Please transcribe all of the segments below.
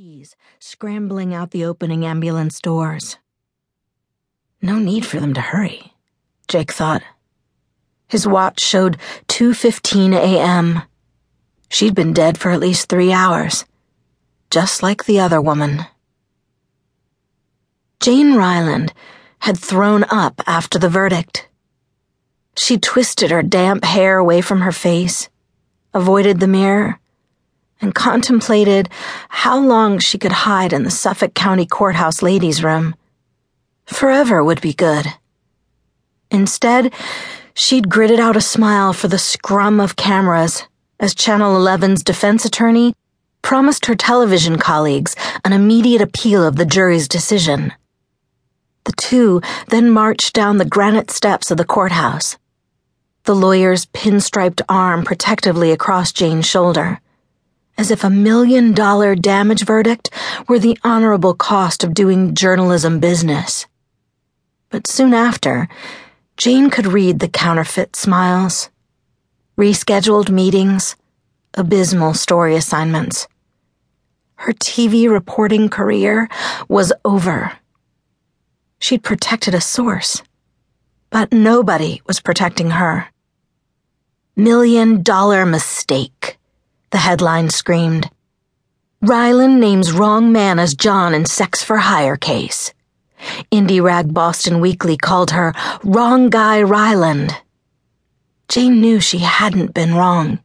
keys, scrambling out the opening ambulance doors. No need for them to hurry, Jake thought. His watch showed 2:15 a.m. She'd been dead for at least 3 hours, just like the other woman. Jane Ryland had thrown up after the verdict. She twisted her damp hair away from her face, avoided the mirror, and contemplated how long she could hide in the Suffolk County Courthouse ladies' room. Forever would be good. Instead, she'd gritted out a smile for the scrum of cameras as Channel 11's defense attorney promised her television colleagues an immediate appeal of the jury's decision. The two then marched down the granite steps of the courthouse, the lawyer's pinstriped arm protectively across Jane's shoulder as if a million dollar damage verdict were the honorable cost of doing journalism business. But soon after, Jane could read the counterfeit smiles, rescheduled meetings, abysmal story assignments. Her TV reporting career was over. She'd protected a source, but nobody was protecting her. Million dollar mistake the headline screamed. Ryland names wrong man as John in sex for hire case. Indie rag Boston Weekly called her Wrong Guy Ryland. Jane knew she hadn't been wrong.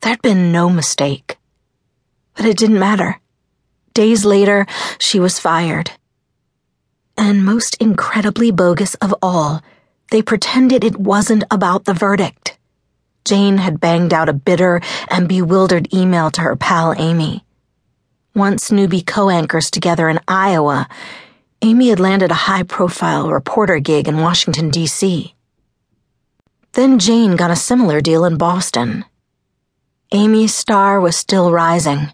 There'd been no mistake. But it didn't matter. Days later, she was fired. And most incredibly bogus of all, they pretended it wasn't about the verdict. Jane had banged out a bitter and bewildered email to her pal Amy. Once newbie co anchors together in Iowa, Amy had landed a high profile reporter gig in Washington, D.C. Then Jane got a similar deal in Boston. Amy's star was still rising.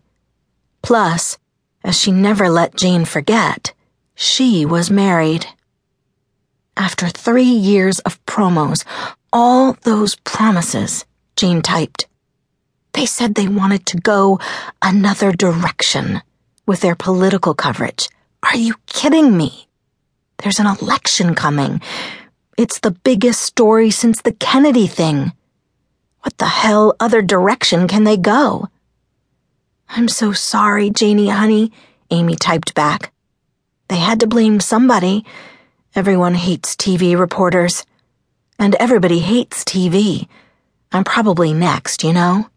Plus, as she never let Jane forget, she was married. After three years of promos, all those promises, Jane typed. They said they wanted to go another direction with their political coverage. Are you kidding me? There's an election coming. It's the biggest story since the Kennedy thing. What the hell other direction can they go? I'm so sorry, Janie, honey, Amy typed back. They had to blame somebody. Everyone hates TV reporters. And everybody hates TV. I'm probably next, you know?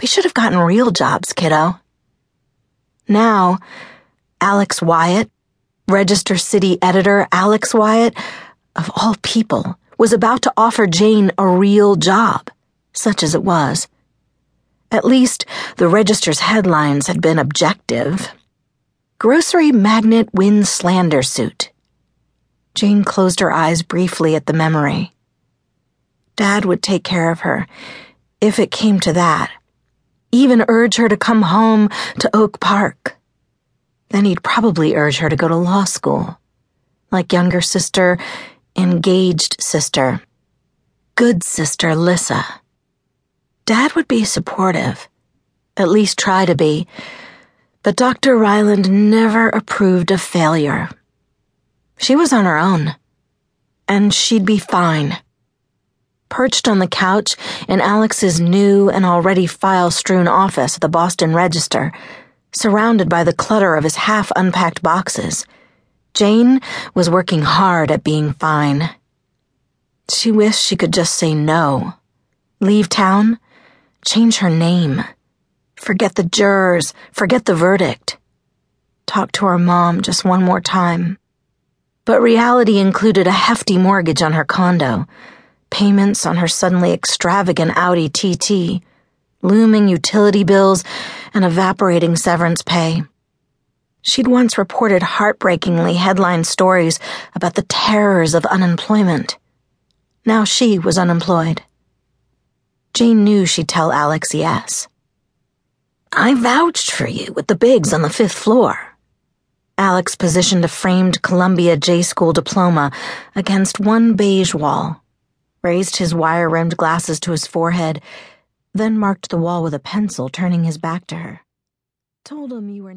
We should have gotten real jobs, kiddo. Now, Alex Wyatt, Register City editor Alex Wyatt, of all people, was about to offer Jane a real job, such as it was. At least the Register's headlines had been objective. Grocery magnate wins slander suit. Jane closed her eyes briefly at the memory. Dad would take care of her, if it came to that. Even urge her to come home to Oak Park. Then he'd probably urge her to go to law school. Like younger sister, engaged sister, good sister Lissa. Dad would be supportive, at least try to be, but Dr. Ryland never approved of failure. She was on her own, and she'd be fine perched on the couch in Alex's new and already file strewn office at the Boston Register, surrounded by the clutter of his half unpacked boxes. Jane was working hard at being fine. She wished she could just say no. Leave town, change her name, forget the jurors, forget the verdict. Talk to her mom just one more time. But reality included a hefty mortgage on her condo payments on her suddenly extravagant Audi TT, looming utility bills, and evaporating severance pay. She'd once reported heartbreakingly headline stories about the terrors of unemployment. Now she was unemployed. Jane knew she'd tell Alex yes. I vouched for you with the bigs on the fifth floor. Alex positioned a framed Columbia J School diploma against one beige wall raised his wire rimmed glasses to his forehead, then marked the wall with a pencil, turning his back to her. Told him you were.